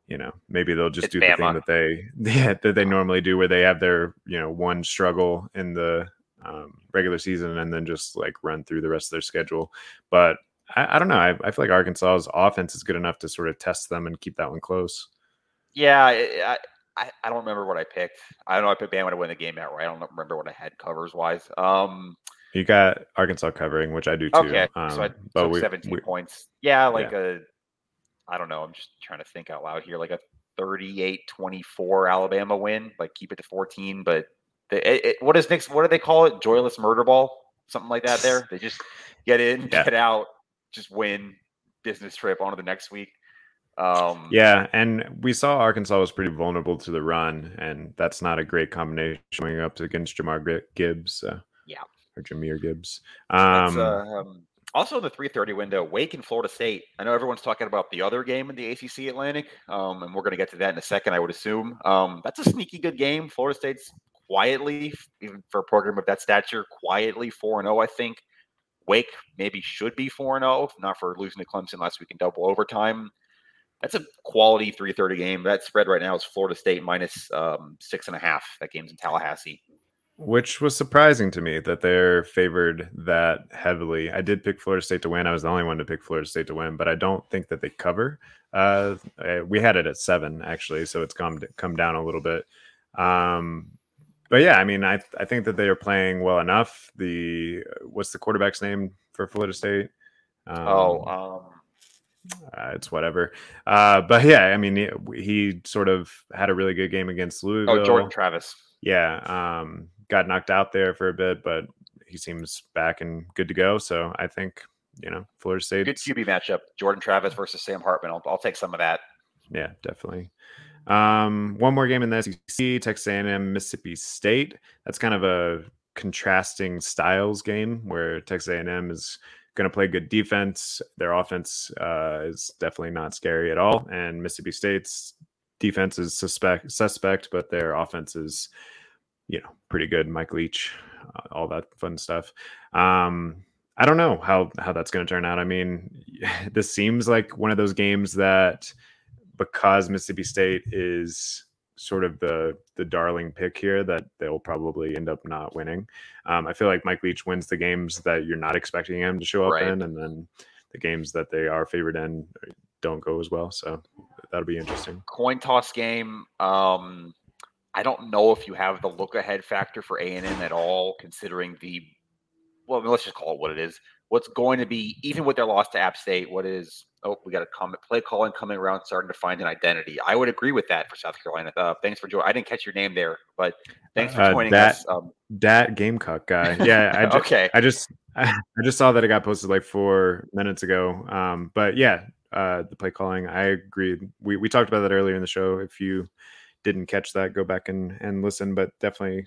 you know maybe they'll just It's do the thing that they yeah, that they normally do, where they have their you know one struggle in the um, regular season and then just like run through the rest of their schedule. But I, I don't know. I, I feel like Arkansas's offense is good enough to sort of test them and keep that one close. Yeah, I, I I don't remember what I picked. I don't know I picked Bama to win the game outright. I don't remember what I had covers wise. Um, You got Arkansas covering, which I do too. okay, Um, so I but took we, 17 we- points. Yeah, like a, I don't know. I'm just trying to think out loud here. Like a 38-24 Alabama win. Like keep it to 14. But the, it, it, what is next? What do they call it? Joyless murder ball, something like that. There, they just get in, Yeah. get out, just win. Business trip on to the next week. Um, yeah, and we saw Arkansas was pretty vulnerable to the run, and that's not a great combination going up against Jamar Gi- Gibbs. Uh, Yeah. or Jahmyr Gibbs. Um, uh, um, also in the 3:30 window, Wake and Florida State. I know everyone's talking about the other game in the ACC Atlantic, um, and we're going to get to that in a second. I would assume um, that's a sneaky good game. Florida State's quietly, even for a program of that stature, quietly four and zero. I think Wake maybe should be four and zero, not for losing to Clemson last week in double overtime. That's a quality 3:30 game. That spread right now is Florida State minus um, six and a half. That game's in Tallahassee. which was surprising to me that they're favored that heavily. I did pick Florida State to win. I was the only one to pick Florida State to win, but I don't think that they cover. Uh, uh, we had it at seven actually, so it's come come down a little bit. Um, but yeah, I mean, I I think that they are playing well enough. The what's the quarterback's name for Florida State? Um, oh, um, uh, it's whatever. Uh, but yeah, I mean, he, he sort of had a really good game against Louisville. oh, Jordan Travis. Yeah, um, got knocked out there for a bit, but he seems back and good to go. So I think you know Florida State. Good QB matchup. Jordan Travis versus Sam Hartman. I'll, I'll take some of that. Yeah, definitely. Um, one more game in the SEC: Texas A&M, Mississippi State. That's kind of a contrasting styles game where Texas A&M is going to play good defense. Their offense uh, is definitely not scary at all, and Mississippi State's defense is suspect suspect, but their offense is, you know, pretty good. Mike Leach, uh, all that fun stuff. Um, I don't know how how that's going to turn out. I mean, this seems like one of those games that because Mississippi State is sort of the the darling pick here that they'll probably end up not winning. Um, I feel like Mike Leach wins the games that you're not expecting him to show up Right. in, and then the games that they are favored in, don't go as well. So that'll be interesting. Coin toss game. Um, I don't know if you have the look ahead factor for A and M at all, considering the well, let's just call it what it is. What's going to be even with their loss to App State? What is oh, we got a comment play calling coming around, starting to find an identity. I would agree with that for South Carolina. Uh, thanks for joining. I didn't catch your name there, but thanks for uh, joining that, us. Um, that Gamecock guy. Yeah. I just, okay. I just I just saw that it got posted like four minutes ago. Um, but yeah, uh, the play calling. I agree. We we talked about that earlier in the show. If you didn't catch that, go back and and listen. But definitely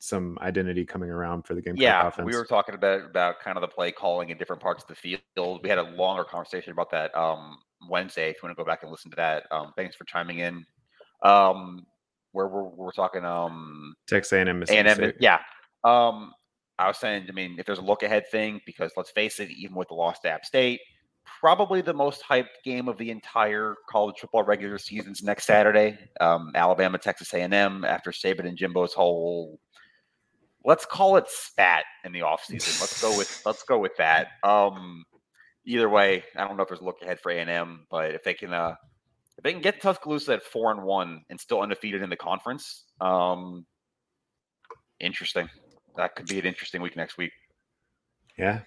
some identity coming around for the game. Yeah, offense. we were talking about about kind of the play calling in different parts of the field. We had a longer conversation about that um, Wednesday. If you want to go back and listen to that, um, thanks for chiming in. Um, where we're, we're talking um, Texas A&M, A&M, yeah. Um, I was saying, I mean, if there's a look ahead thing, because let's face it, even with the lost App State, probably the most hyped game of the entire college football regular season's next Saturday. Um, Alabama, Texas A&M after Saban and Jimbo's whole let's call it spat in the offseason. Let's go with let's go with that. Um, either way, I don't know if there's a look ahead for A and M, but if they can uh, if they can get Tuscaloosa at four and one and still undefeated in the conference, um, interesting. That could be an interesting week next week. Yeah,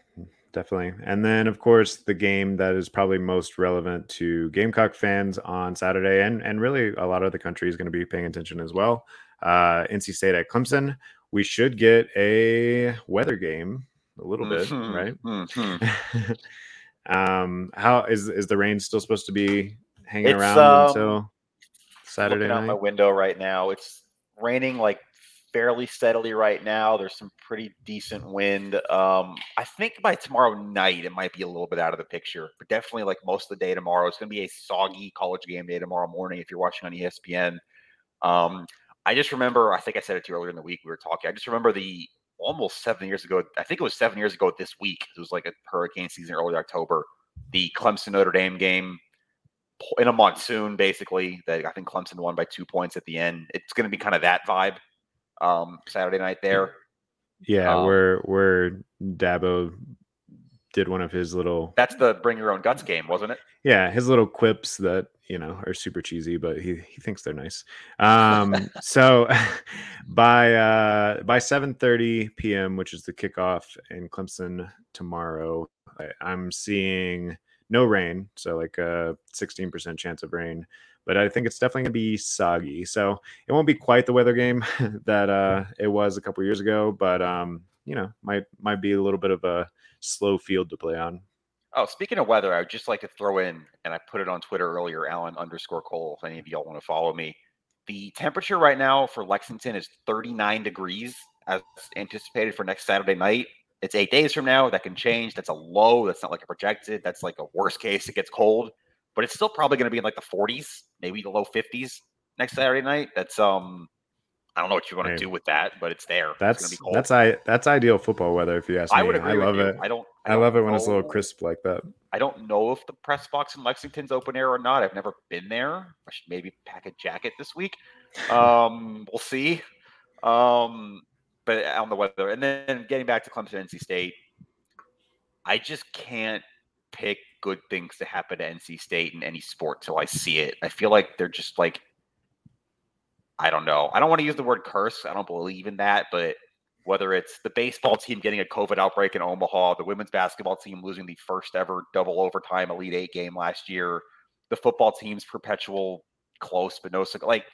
definitely. And then, of course, the game that is probably most relevant to Gamecock fans on Saturday, and and really a lot of the country is going to be paying attention as well. Uh, NC State at Clemson we should get a weather game a little bit, mm-hmm, right? Mm-hmm. um, how is is the rain still supposed to be hanging it's, around um, until Saturday night? Out my window right now, it's raining like fairly steadily right now. There's some pretty decent wind. Um, I think by tomorrow night it might be a little bit out of the picture, but definitely like most of the day tomorrow. It's going to be a soggy college game day tomorrow morning if you're watching on ESPN. Um, I just remember, I think I said it to you earlier in the week we were talking. I just remember the almost seven years ago. I think it was seven years ago this week. It was like a hurricane season, early October. The Clemson Notre Dame game in a monsoon, basically. That I think Clemson won by two points at the end. It's going to be kind of that vibe um, Saturday night there. Yeah, um, where where Dabo did one of his little. That's the bring your own guts game, wasn't it? Yeah, his little quips that you know are super cheesy, but he he thinks they're nice. Um, so by uh, by seven thirty p.m., which is the kickoff in Clemson tomorrow, I, I'm seeing no rain, so like a sixteen percent chance of rain. But I think it's definitely gonna be soggy, so it won't be quite the weather game that uh, it was a couple years ago, but um, you know, might might be a little bit of a slow field to play on. Oh, speaking of weather, I would just like to throw in, and I put it on Twitter earlier, Alan underscore Cole, if any of y'all want to follow me. The temperature right now for Lexington is 39 degrees as anticipated for next Saturday night. It's eight days from now. That can change. That's a low. That's not like a projected. That's like a worst case. It gets cold, but it's still probably going to be in like the 40s, maybe the low 50s next Saturday night. That's um I don't know what you want to do with that, but it's there. That's it's that's I that's ideal football weather if you ask me. I would agree. I love it. I don't. I, I love it when know. it's a little crisp like that. I don't know if the press box in Lexington's open air or not. I've never been there. I should maybe pack a jacket this week. Um, we'll see. Um, but on the weather, and then getting back to Clemson, NC State, I just can't pick good things to happen to NC State in any sport till I see it. I feel like they're just like I don't know. I don't want to use the word curse. I don't believe in that, but whether it's the baseball team getting a COVID outbreak in Omaha, the women's basketball team losing the first ever double overtime Elite Eight game last year, the football team's perpetual close but no like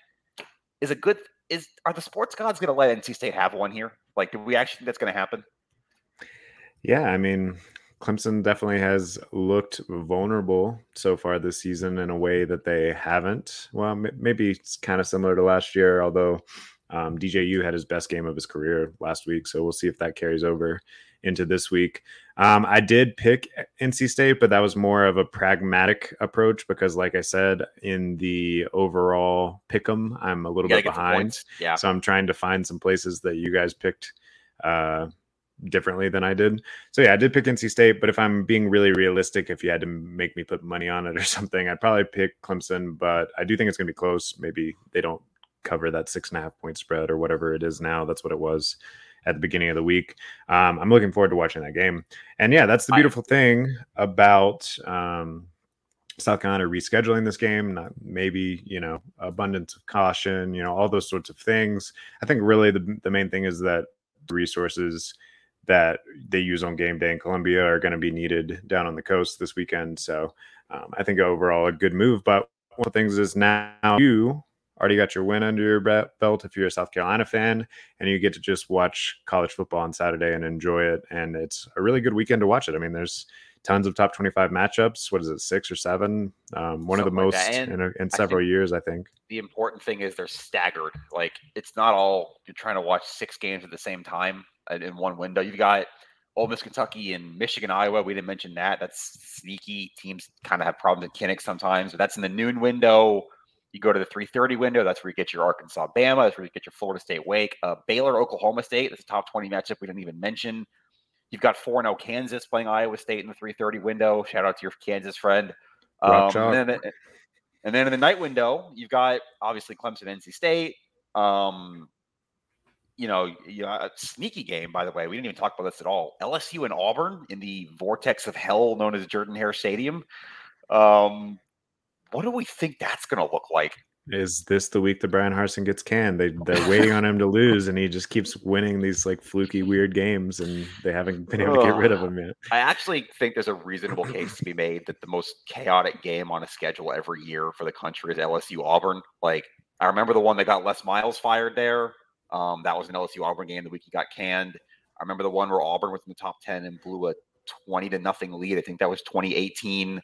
is a good is are the sports gods going to let NC State have one here? Like, do we actually think that's going to happen? Yeah, I mean, Clemson definitely has looked vulnerable so far this season in a way that they haven't. Well, maybe it's kind of similar to last year, although um, DJU had his best game of his career last week. So we'll see if that carries over into this week. Um, I did pick NC State, but that was more of a pragmatic approach because, like I said, in the overall pick 'em, I'm a little bit behind. Yeah. So I'm trying to find some places that you guys picked uh, differently than I did. So yeah, I did pick NC State, but if I'm being really realistic, if you had to make me put money on it or something, I'd probably pick Clemson. But I do think it's gonna be close. Maybe they don't cover that six and a half point spread or whatever it is now. That's what it was at the beginning of the week. Um, I'm looking forward to watching that game. And yeah, that's the beautiful thing about um, South Carolina rescheduling this game, not maybe, you know, abundance of caution, you know, all those sorts of things. I think really the, the main thing is that resources that they use on game day in Columbia are going to be needed down on the coast this weekend. So um, I think overall a good move. But one of the things is now you already got your win under your belt if you're a South Carolina fan, and you get to just watch college football on Saturday and enjoy it. And it's a really good weekend to watch it. I mean, there's tons of top 25 matchups. What is it, six or seven? Um, one Something of the most like in, a, in, several years, I think. The important thing is they're staggered. Like it's not all you're trying to watch six games at the same time in one window. You've got Ole Miss, Kentucky, and Michigan, Iowa. We didn't mention that. That's sneaky. Teams kind of have problems at Kinnick sometimes, but that's in the noon window. You go to the 3:30 window. That's where you get your Arkansas, Bama. That's where you get your Florida State, Wake, uh, Baylor, Oklahoma State. That's a top 20 matchup we didn't even mention. You've got 4 0 Kansas playing Iowa State in the 3:30 window. Shout out to your Kansas friend. Um, and, then, and, then, in the night window, you've got obviously Clemson, NC State. Um, you know, you know, a sneaky game, by the way. We didn't even talk about this at all. LSU and Auburn in the vortex of hell known as Jordan Hare Stadium. Um, what do we think that's going to look like? Is this the week that Bryan Harsin gets canned? They they're waiting on him to lose, and he just keeps winning these like fluky weird games, and they haven't been able to get rid of him yet. I actually think there's a reasonable case to be made that the most chaotic game on a schedule every year for the country is LSU Auburn. Like I remember the one that got Les Miles fired there. Um, that was an LSU Auburn game the week he got canned. I remember the one where Auburn was in the top ten and blew a twenty to nothing lead. I think that was 2018.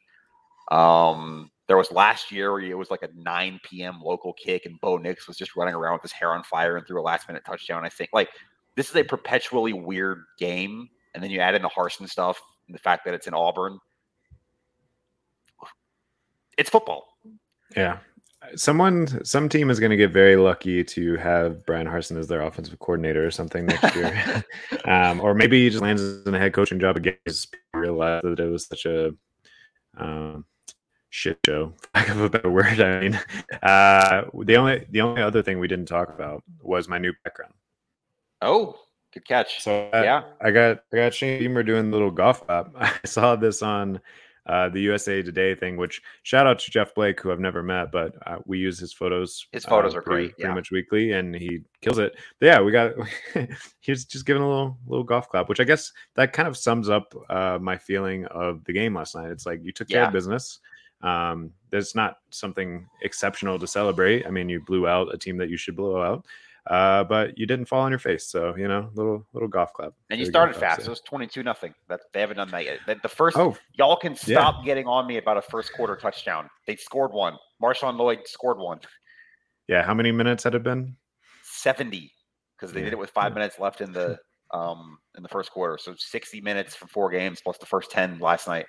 Um, there was last year where it was like a 9 p.m. local kick, and Bo Nix was just running around with his hair on fire and threw a last minute touchdown. I think like this is a perpetually weird game, and then you add in the Harsin stuff and the fact that it's in Auburn. It's football. Yeah. Someone, some team is going to get very lucky to have Bryan Harsin as their offensive coordinator or something next year, um, or maybe he just lands in a head coaching job again. Just realize that it was such a um, shit show, lack of a better word. I mean, uh, the only the only other thing we didn't talk about was my new background. Oh, good catch. So I, yeah, I got I got Shane Beamer doing the little golf app. I saw this on uh, the USA Today thing. Which shout out to Jeff Blake, who I've never met, but uh, we use his photos. His photos uh, are pretty, great, pretty much weekly, and he kills it. But yeah, we got. he's just giving a little little golf clap, which I guess that kind of sums up uh, my feeling of the game last night. It's like you took care yeah. of business. Um, that's not something exceptional to celebrate. I mean, you blew out a team that you should blow out, uh, but you didn't fall on your face. So you know, little little golf club. And you started fast. It was twenty two nothing. That they haven't done that yet. The first, oh, y'all can stop yeah. getting on me about a first quarter touchdown. They scored one. Marshawn Lloyd scored one. Yeah, how many minutes had it been? Seventy, because they yeah. did it with five minutes left in the um in the first quarter. So sixty minutes for four games plus the first ten last night.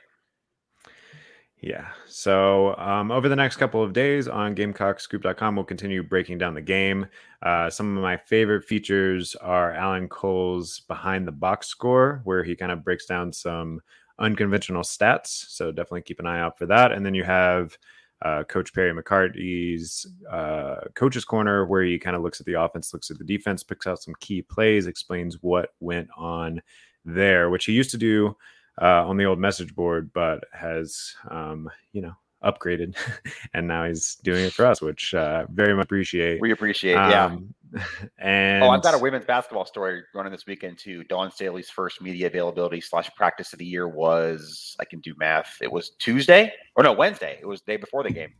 Yeah. So um, over the next couple of days on GamecockScoop.com, we'll continue breaking down the game. Uh, some of my favorite features are Alan Cole's behind the box score, where he kind of breaks down some unconventional stats. So definitely keep an eye out for that. And then you have uh, Coach Perry McCarthy's uh, coach's corner, where he kind of looks at the offense, looks at the defense, picks out some key plays, explains what went on there, which he used to do uh, on the old message board, but has um, you know upgraded, and now he's doing it for us, which uh, very much appreciate. We appreciate, um, yeah. And oh, I've got a women's basketball story running this weekend too. Dawn Staley's first media availability slash practice of the year was I can do math. It was Tuesday or no Wednesday. It was the day before the game.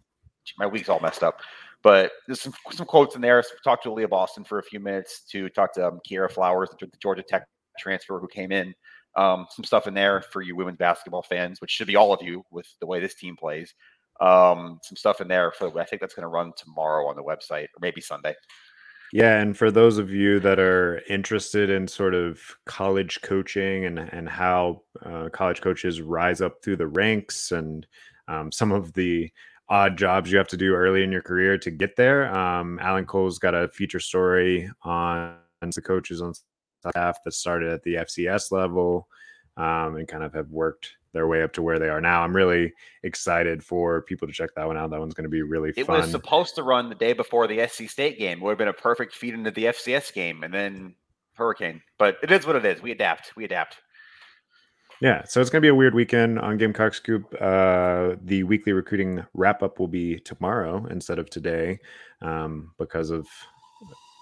My week's all messed up. But there's some, some quotes in there. So talked to Aliyah Boston for a few minutes to talk to um, Kierra Fletcher, the Georgia Tech transfer who came in um, some stuff in there for you women's basketball fans, which should be all of you with the way this team plays. Um, some stuff in there for I think that's going to run tomorrow on the website or maybe Sunday. Yeah, and for those of you that are interested in sort of college coaching and and how uh, college coaches rise up through the ranks and um, some of the odd jobs you have to do early in your career to get there, um, Alan Cole's got a feature story on the coaches on staff that started at the FCS level um, and kind of have worked their way up to where they are now. I'm really excited for people to check that one out. That one's going to be really it fun. It was supposed to run the day before the SC State game. It would have been a perfect feed into the FCS game and then Hurricane. But it is what it is. We adapt. We adapt. Yeah, so it's going to be a weird weekend on Gamecock Scoop. Uh, the weekly recruiting wrap up will be tomorrow instead of today um, because of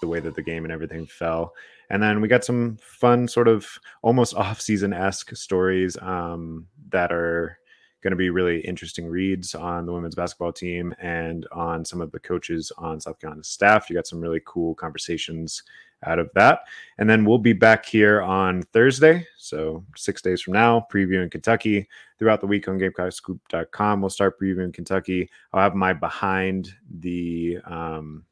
the way that the game and everything fell. And then we got some fun, sort of almost off season esque stories um, that are going to be really interesting reads on the women's basketball team and on some of the coaches on South Carolina staff. You got some really cool conversations out of that. And then we'll be back here on Thursday. So six days from now, previewing Kentucky throughout the week on GamecockScoop.com. We'll start previewing Kentucky. I'll have my behind the um,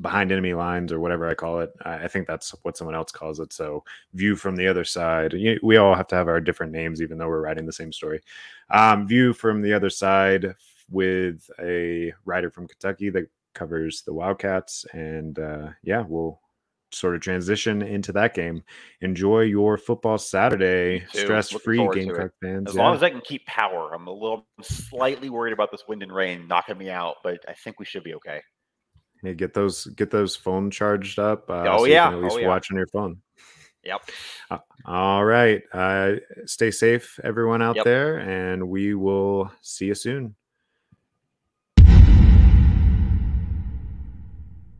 behind enemy lines or whatever I call it. I think that's what someone else calls it. So view from the other side. We all have to have our different names, even though we're writing the same story. Um, view from the other side with a writer from Kentucky that covers the Wildcats, and uh, yeah, we'll sort of transition into that game. Enjoy your football Saturday, stress free Gamecock fans. As yeah. long as I can keep power, I'm a little slightly worried about this wind and rain knocking me out, but I think we should be okay. Hey, get those get those phone charged up. Uh, oh so yeah, at least oh, yeah. watch on your phone. Yep. Uh, all right. Uh, stay safe, everyone out yep. there, and we will see you soon.